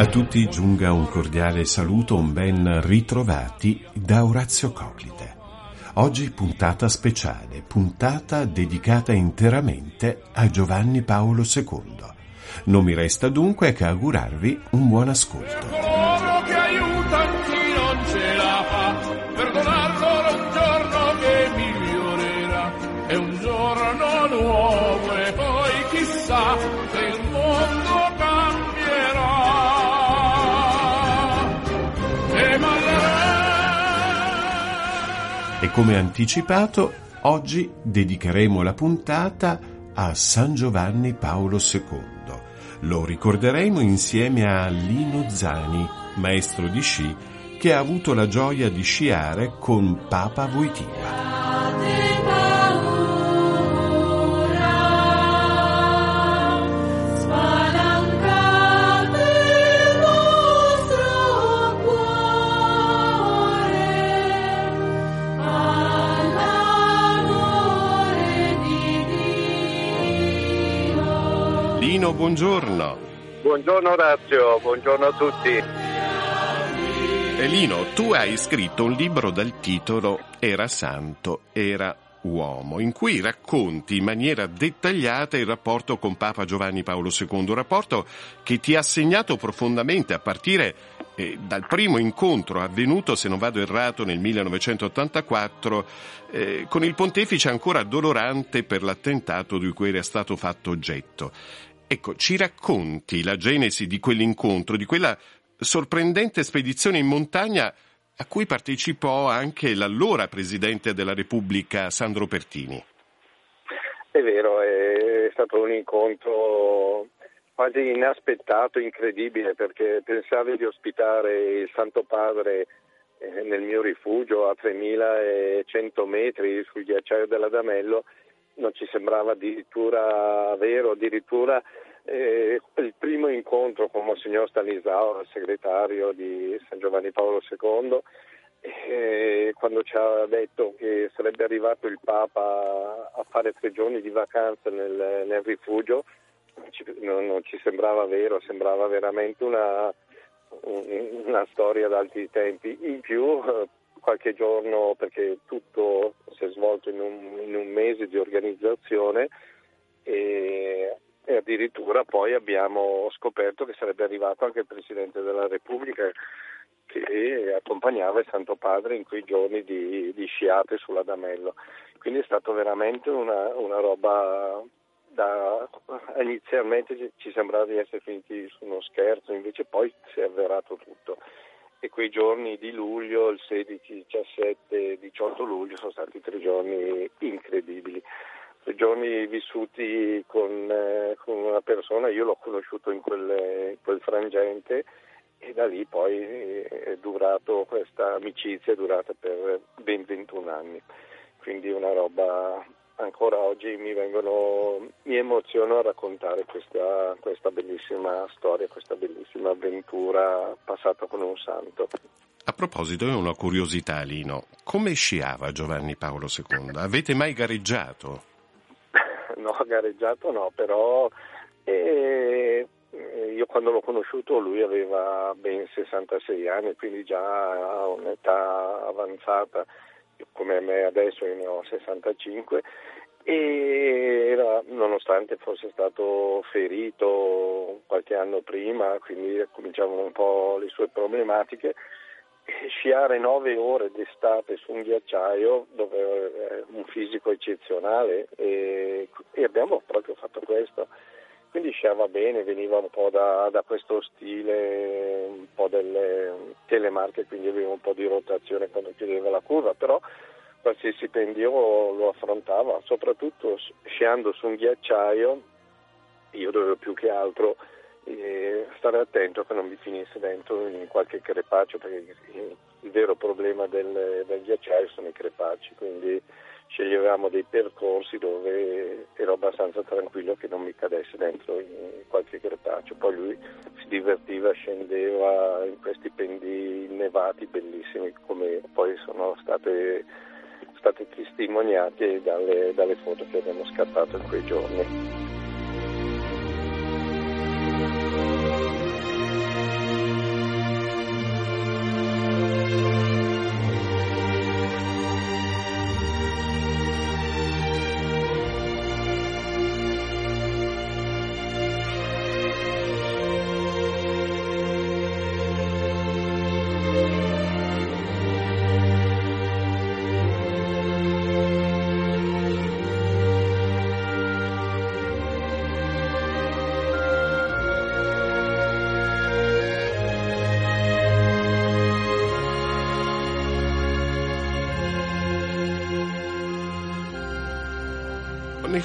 A tutti giunga un cordiale saluto, un ben ritrovati da Orazio Coclite. Oggi puntata speciale, puntata dedicata interamente a Giovanni Paolo II. Non mi resta dunque che augurarvi un buon ascolto. È un giorno nuovo e poi chissà se il mondo Come anticipato, oggi dedicheremo la puntata a San Giovanni Paolo II. Lo ricorderemo insieme a Lino Zani, maestro di sci, che ha avuto la gioia di sciare con Papa Voitiva. Lino, buongiorno. Buongiorno Orazio, buongiorno a tutti. Lino, tu hai scritto un libro dal titolo Era santo, era uomo, in cui racconti in maniera dettagliata il rapporto con Papa Giovanni Paolo II, un rapporto che ti ha segnato profondamente a partire eh, dal primo incontro avvenuto, se non vado errato, nel 1984, eh, con il pontefice ancora dolorante per l'attentato di cui era stato fatto oggetto. Ecco, ci racconti la genesi di quell'incontro, di quella sorprendente spedizione in montagna a cui partecipò anche l'allora Presidente della Repubblica Sandro Pertini. È vero, è stato un incontro quasi inaspettato, incredibile, perché pensavo di ospitare il Santo Padre eh, nel mio rifugio a 3100 metri sul ghiacciaio dell'Adamello non ci sembrava addirittura vero, addirittura eh, il primo incontro con Monsignor Stanisao, il segretario di San Giovanni Paolo II, eh, quando ci ha detto che sarebbe arrivato il Papa a fare tre giorni di vacanza nel, nel rifugio, ci, non, non, ci sembrava vero, sembrava veramente una, una storia d'altri tempi. In più qualche giorno perché tutto si è svolto in un, in un mese di organizzazione e, e, addirittura poi abbiamo scoperto che sarebbe arrivato anche il Presidente della Repubblica che accompagnava il Santo Padre in quei giorni di, di sciate sull'Adamello. Quindi è stato veramente una, una roba da, inizialmente ci sembrava di essere finiti su uno scherzo, invece poi si è avverato tutto e quei giorni di luglio, il 16, 17, 18 luglio sono stati tre giorni incredibili, tre giorni vissuti con, eh, con una persona, io l'ho conosciuto in quel, in quel, frangente e da lì poi è durato questa amicizia, è durata per ben 21 anni, quindi una roba ancora oggi mi, vengono, mi emoziono a raccontare questa, questa bellissima storia, questa bellissima avventura passata con un santo. A proposito, è una curiosità, Lino. Come sciava Giovanni Paolo II? Avete mai gareggiato? no, gareggiato no, però eh, io quando l'ho conosciuto lui aveva ben 66 anni, quindi già a un'età avanzata come me adesso, io ne ho 65, e era, nonostante fosse stato ferito qualche anno prima, quindi cominciavano un po' le sue problematiche, sciare nove ore d'estate su un ghiacciaio dove è un fisico eccezionale e, e abbiamo proprio fatto questo. Quindi sciava bene, veniva un po' da, da, questo stile, un po' delle telemarche, quindi aveva un po' di rotazione quando chiudeva la curva, però qualsiasi pendio lo affrontava, soprattutto sciando su un ghiacciaio, io dovevo più che altro eh, stare attento che non mi finisse dentro in qualche crepaccio, perché il vero problema del, del ghiacciaio sono i crepacci, quindi sceglievamo dei percorsi dove ero abbastanza tranquillo che non mi cadesse dentro qualche crepaccio. Poi lui si divertiva, scendeva in questi pendi nevati bellissimi come poi sono state, state testimoniate dalle, dalle foto che abbiamo scattato in quei giorni.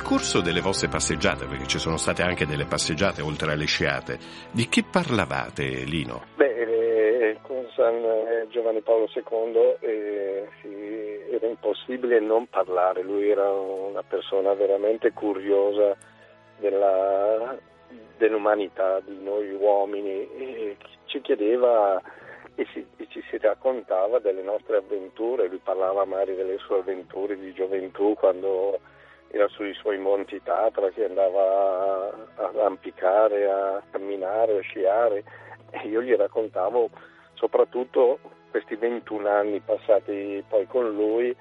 Corso delle vostre passeggiate, perché ci sono state anche delle passeggiate oltre alle sciate, di che parlavate, Lino? Beh, eh, con San eh, Giovanni Paolo II eh, sì, era impossibile non parlare, lui era una persona veramente curiosa della, dell'umanità, di noi uomini, e ci chiedeva e, si, e, ci si raccontava delle nostre avventure, lui parlava magari delle sue avventure di gioventù quando era sui suoi monti Tatra che andava a arrampicare, a camminare, a sciare. E io gli raccontavo soprattutto questi 21 anni passati poi con lui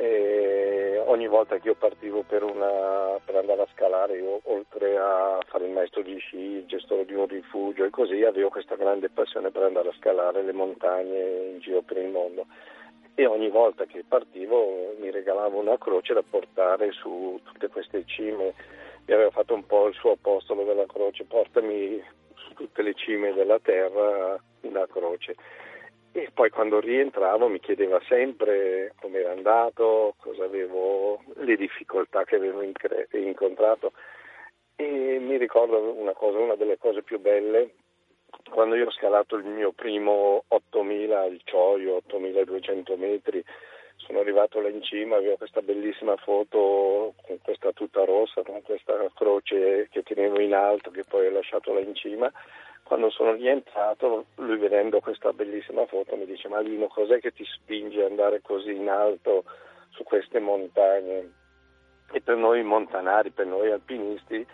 e ogni volta che io partivo per, una, per, andare a scalare, io oltre a fare il maestro di sci, il gestore di un rifugio e così, avevo questa grande passione per andare a scalare le montagne in giro per il mondo e ogni volta che partivo mi regalava una croce da portare su tutte queste cime. Mi aveva fatto un po' il suo apostolo della croce, portami su tutte le cime della terra una croce. E poi quando rientravo mi chiedeva sempre come era andato, cosa avevo, le difficoltà che avevo incontrato. E mi ricordo una cosa, una delle cose più belle quando io ho scalato il mio primo 8000 il Cioio, 8200 metri, sono arrivato là in cima, avevo questa bellissima foto con questa tuta rossa, con questa croce che tenevo in alto, che poi ho lasciato là in cima. Quando sono rientrato, lui vedendo questa bellissima foto mi dice ma Lino cos'è che ti spinge ad andare così in alto su queste montagne? E per noi montanari, per noi alpinisti,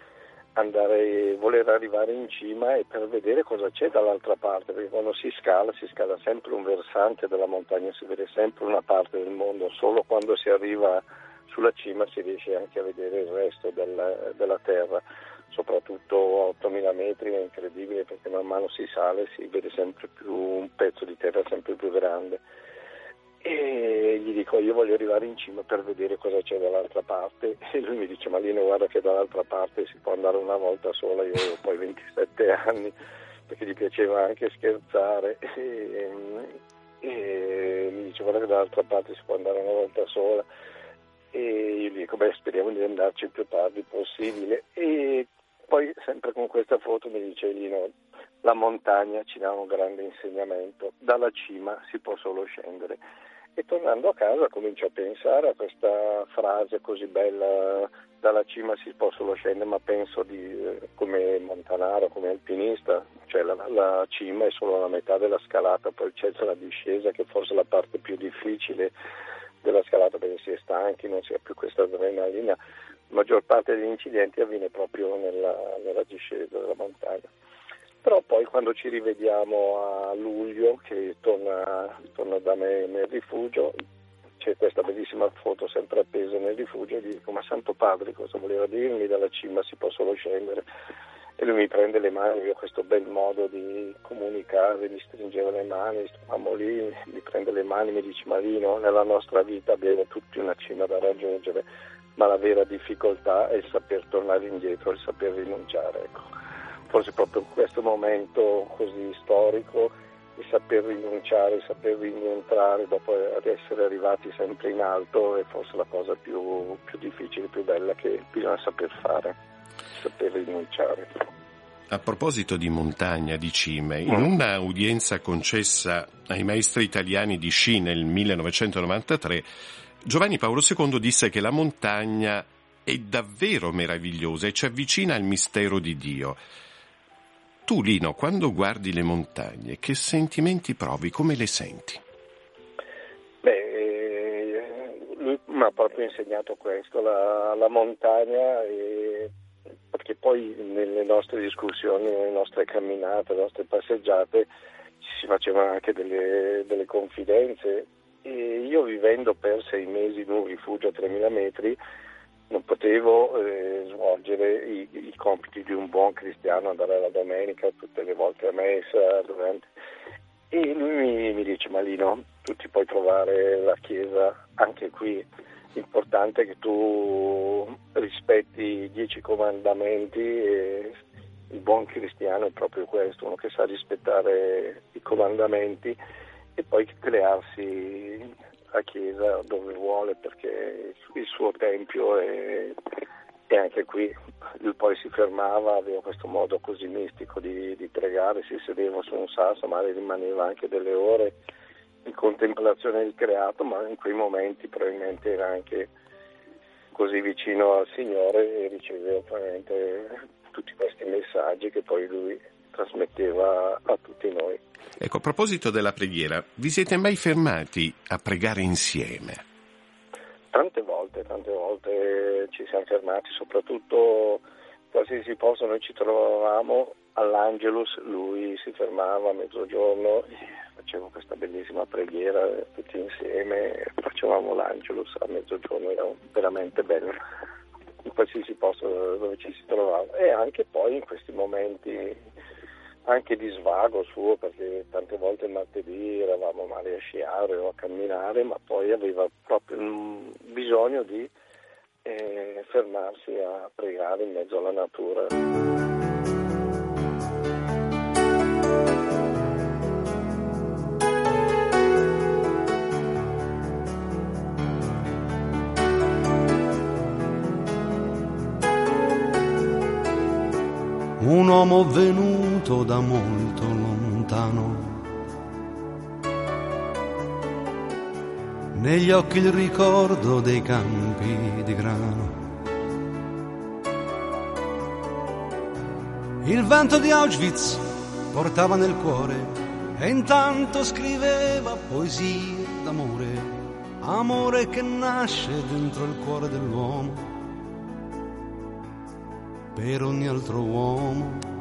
andare, voler arrivare in cima e per vedere cosa c'è dall'altra parte, perché quando si scala si scala sempre un versante della montagna, si vede sempre una parte del mondo, solo quando si arriva sulla cima si riesce anche a vedere il resto della, della terra, soprattutto a 8000 metri è incredibile perché man mano si sale si vede sempre più un pezzo di terra sempre più grande e gli dico io voglio arrivare in cima per vedere cosa c'è dall'altra parte. E lui mi dice ma Lino guarda che dall'altra parte si può andare una volta sola, io avevo poi 27 anni perché gli piaceva anche scherzare. E, e mi dice guarda che dall'altra parte si può andare una volta sola. E io gli dico beh speriamo di andarci il più tardi possibile. E poi sempre con questa foto mi dice Lino la montagna ci dà un grande insegnamento, dalla cima si può solo scendere e tornando a casa comincio a pensare a questa frase così bella, dalla cima si può solo scendere, ma penso di, eh, come montanaro, come alpinista, cioè la, la, cima è solo la metà della scalata, poi c'è la discesa che forse è la parte più difficile della scalata perché si è stanchi, non si ha più questa adrenalina. La maggior parte degli incidenti avviene proprio nella, nella discesa della montagna però poi quando ci rivediamo a luglio che torna, torna da me nel rifugio c'è questa bellissima foto sempre appesa nel rifugio e gli dico ma santo padre cosa voleva dirmi dalla cima si può solo scendere e lui mi prende le mani, ho questo bel modo di comunicare, mi stringeva le mani, stavamo lì, mi prende le mani, mi dice Marino, nella nostra vita abbiamo tutti una cima da raggiungere, ma la vera difficoltà è il saper tornare indietro, il saper rinunciare. Ecco forse proprio in questo momento così storico il saper rinunciare, il saper rientrare dopo essere arrivati sempre in alto è forse la cosa più, più difficile, più bella che bisogna saper fare, saper rinunciare. A proposito di montagna, di cime, in mm. una udienza concessa ai maestri italiani di sci nel 1993, Giovanni Paolo II disse che la montagna è davvero meravigliosa e ci avvicina al mistero di Dio. Tu, Lino, quando guardi le montagne, che sentimenti provi? Come le senti? Beh, eh, lui mi ha proprio insegnato questo, la, la montagna, e, perché poi nelle nostre discussioni, nelle nostre camminate, nelle nostre passeggiate si facevano anche delle, delle confidenze e io vivendo per sei mesi in un rifugio a 3000 metri non potevo eh, svolgere i, i, compiti di un buon cristiano, andare alla domenica tutte le volte a messa. Durante... E lui mi, mi dice, Malino, tu ti puoi trovare la Chiesa anche qui, l'importante è che tu rispetti i dieci comandamenti e il buon cristiano è proprio questo, uno che sa rispettare i comandamenti e poi crearsi la chiesa dove vuole perché il suo tempio è, e anche qui. Lui poi si fermava, aveva questo modo così mistico di, di pregare, si sedeva su un sasso, magari rimaneva anche delle ore in contemplazione del creato, ma in quei momenti probabilmente era anche così vicino al Signore e riceveva probabilmente tutti questi messaggi che poi lui trasmetteva a tutti noi. Ecco, a proposito della preghiera, vi siete mai fermati a pregare insieme? Tante volte, tante volte ci siamo fermati, soprattutto qualsiasi posto noi ci trovavamo all'Angelus, lui si fermava a mezzogiorno e faceva questa bellissima preghiera tutti insieme, facevamo l'Angelus a mezzogiorno, era veramente bello in qualsiasi posto dove ci si trovava e anche poi in questi momenti anche di svago suo perché tante volte il martedì eravamo male a sciare o a camminare ma poi aveva proprio bisogno di eh, fermarsi a pregare in mezzo alla natura. un uomo venuto da molto lontano. Negli occhi il ricordo dei campi di grano. Il vento di Auschwitz portava nel cuore e intanto scriveva poesie d'amore, amore che nasce dentro il cuore dell'uomo per ogni altro uomo.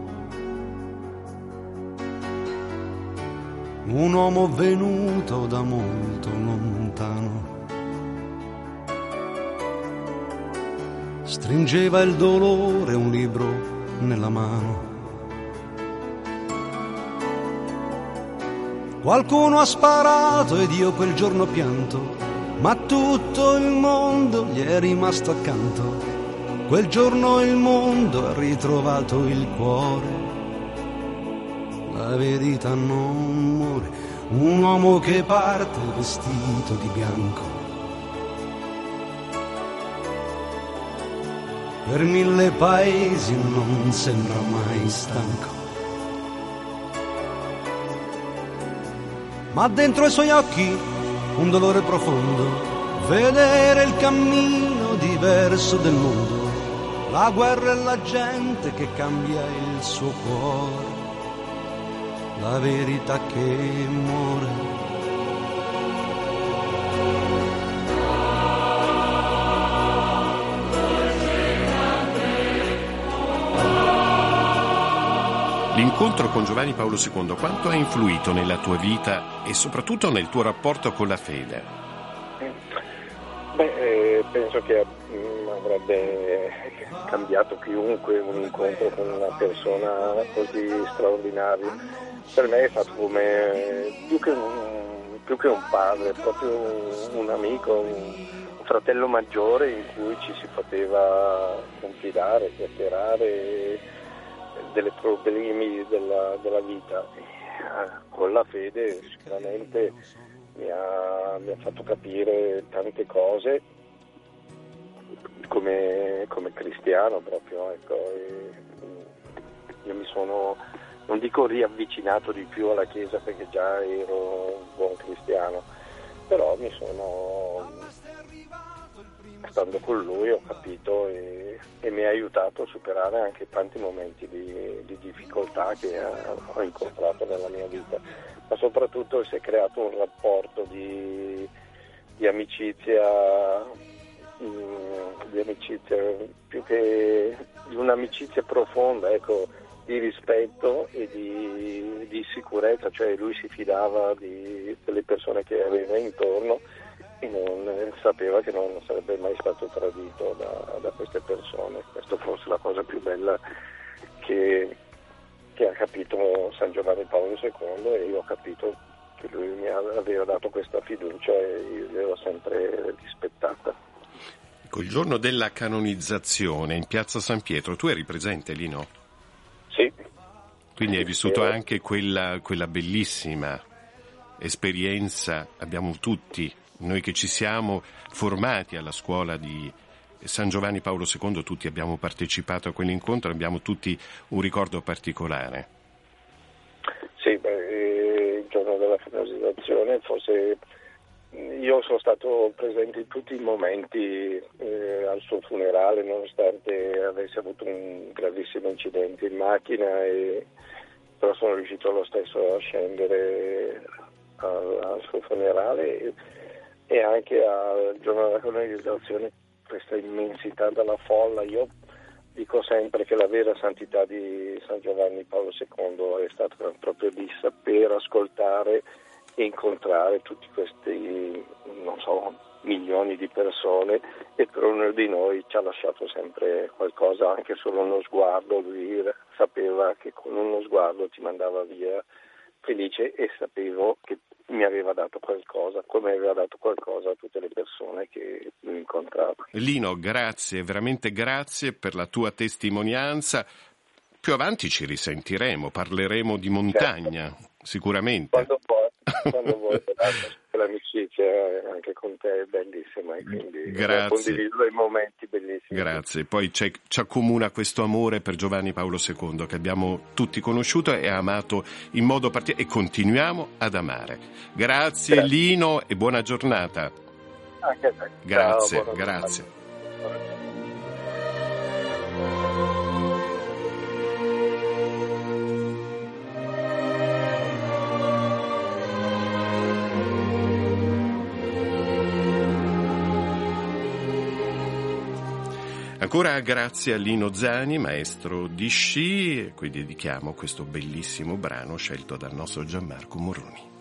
Un uomo venuto da molto lontano. Stringeva il dolore un libro nella mano. Qualcuno ha sparato ed io quel giorno pianto, ma tutto il mondo gli è rimasto accanto Quel giorno il mondo ha ritrovato il cuore, la verità non muore, un uomo che parte vestito di bianco. Per mille paesi non sembra mai stanco. Ma dentro i suoi occhi un dolore profondo, vedere il cammino diverso del mondo la guerra e la gente che cambia il suo cuore, la verità che muore. L'incontro con Giovanni Paolo II quanto ha influito nella tua vita e soprattutto nel tuo rapporto con la fede? Beh, eh, penso che mh, avrebbe cambiato chiunque un incontro con una persona così straordinaria. Per me è stato come più che un, più che un padre, proprio un, amico, un, fratello maggiore in cui ci si poteva confidare, chiacchierare dei problemi della, della vita. Con quella fede sicuramente mi ha, mi ha fatto capire tante cose come, come cristiano proprio. Ecco, io mi sono, non dico riavvicinato di più alla Chiesa perché già ero un buon cristiano, però mi sono, stando con lui ho capito e, e mi ha aiutato a superare anche tanti momenti di, di difficoltà che ho incontrato nella mia vita, ma soprattutto si è creato un rapporto di, di amicizia mm, di amicizia più che di un'amicizia profonda ecco di rispetto e di, di, sicurezza, cioè lui si fidava di, delle persone che aveva intorno e non, sapeva che non sarebbe mai stato tradito da, da queste persone. Questa forse la cosa più bella che, che, ha capito San Giovanni Paolo II e io ho capito che lui mi aveva dato questa fiducia e io gliel'ho sempre rispettata. Il giorno della canonizzazione in piazza San Pietro, tu eri presente lì, no? Sì. Quindi hai vissuto anche quella, quella bellissima esperienza, abbiamo tutti, noi che ci siamo formati alla scuola di San Giovanni Paolo II, tutti abbiamo partecipato a quell'incontro, abbiamo tutti un ricordo particolare. Sì, beh, il giorno della finalizzazione forse io sono stato presente in tutti i momenti eh, al suo funerale, nonostante avesse avuto un gravissimo incidente in macchina, e, però sono riuscito lo stesso a scendere al, al suo funerale e, e anche al giorno della canonizzazione questa immensità della folla. Io dico sempre che la vera santità di San Giovanni Paolo II è stata proprio di saper ascoltare incontrare tutti questi, non so, milioni di persone e per ognuno di noi ci ha lasciato sempre qualcosa, anche solo uno sguardo, lui sapeva che con uno sguardo ti mandava via felice e sapevo che mi aveva dato qualcosa, come aveva dato qualcosa a tutte le persone che mi incontravo. Lino, grazie, veramente grazie per la tua testimonianza. Più avanti ci risentiremo, parleremo di montagna, certo. sicuramente. Quando vuoi quando vuoi, l'amicizia anche con te è bellissima e quindi Grazie. condivido dei momenti bellissimi. Grazie, poi ci accomuna questo amore per Giovanni Paolo II che abbiamo tutti conosciuto e amato in modo particolare e continuiamo ad amare. Grazie, grazie. Lino e buona giornata. Anche a te. Grazie, Ciao, grazie. Ancora grazie a Lino Zani, maestro di sci, a cui dedichiamo questo bellissimo brano scelto dal nostro Gianmarco Moroni.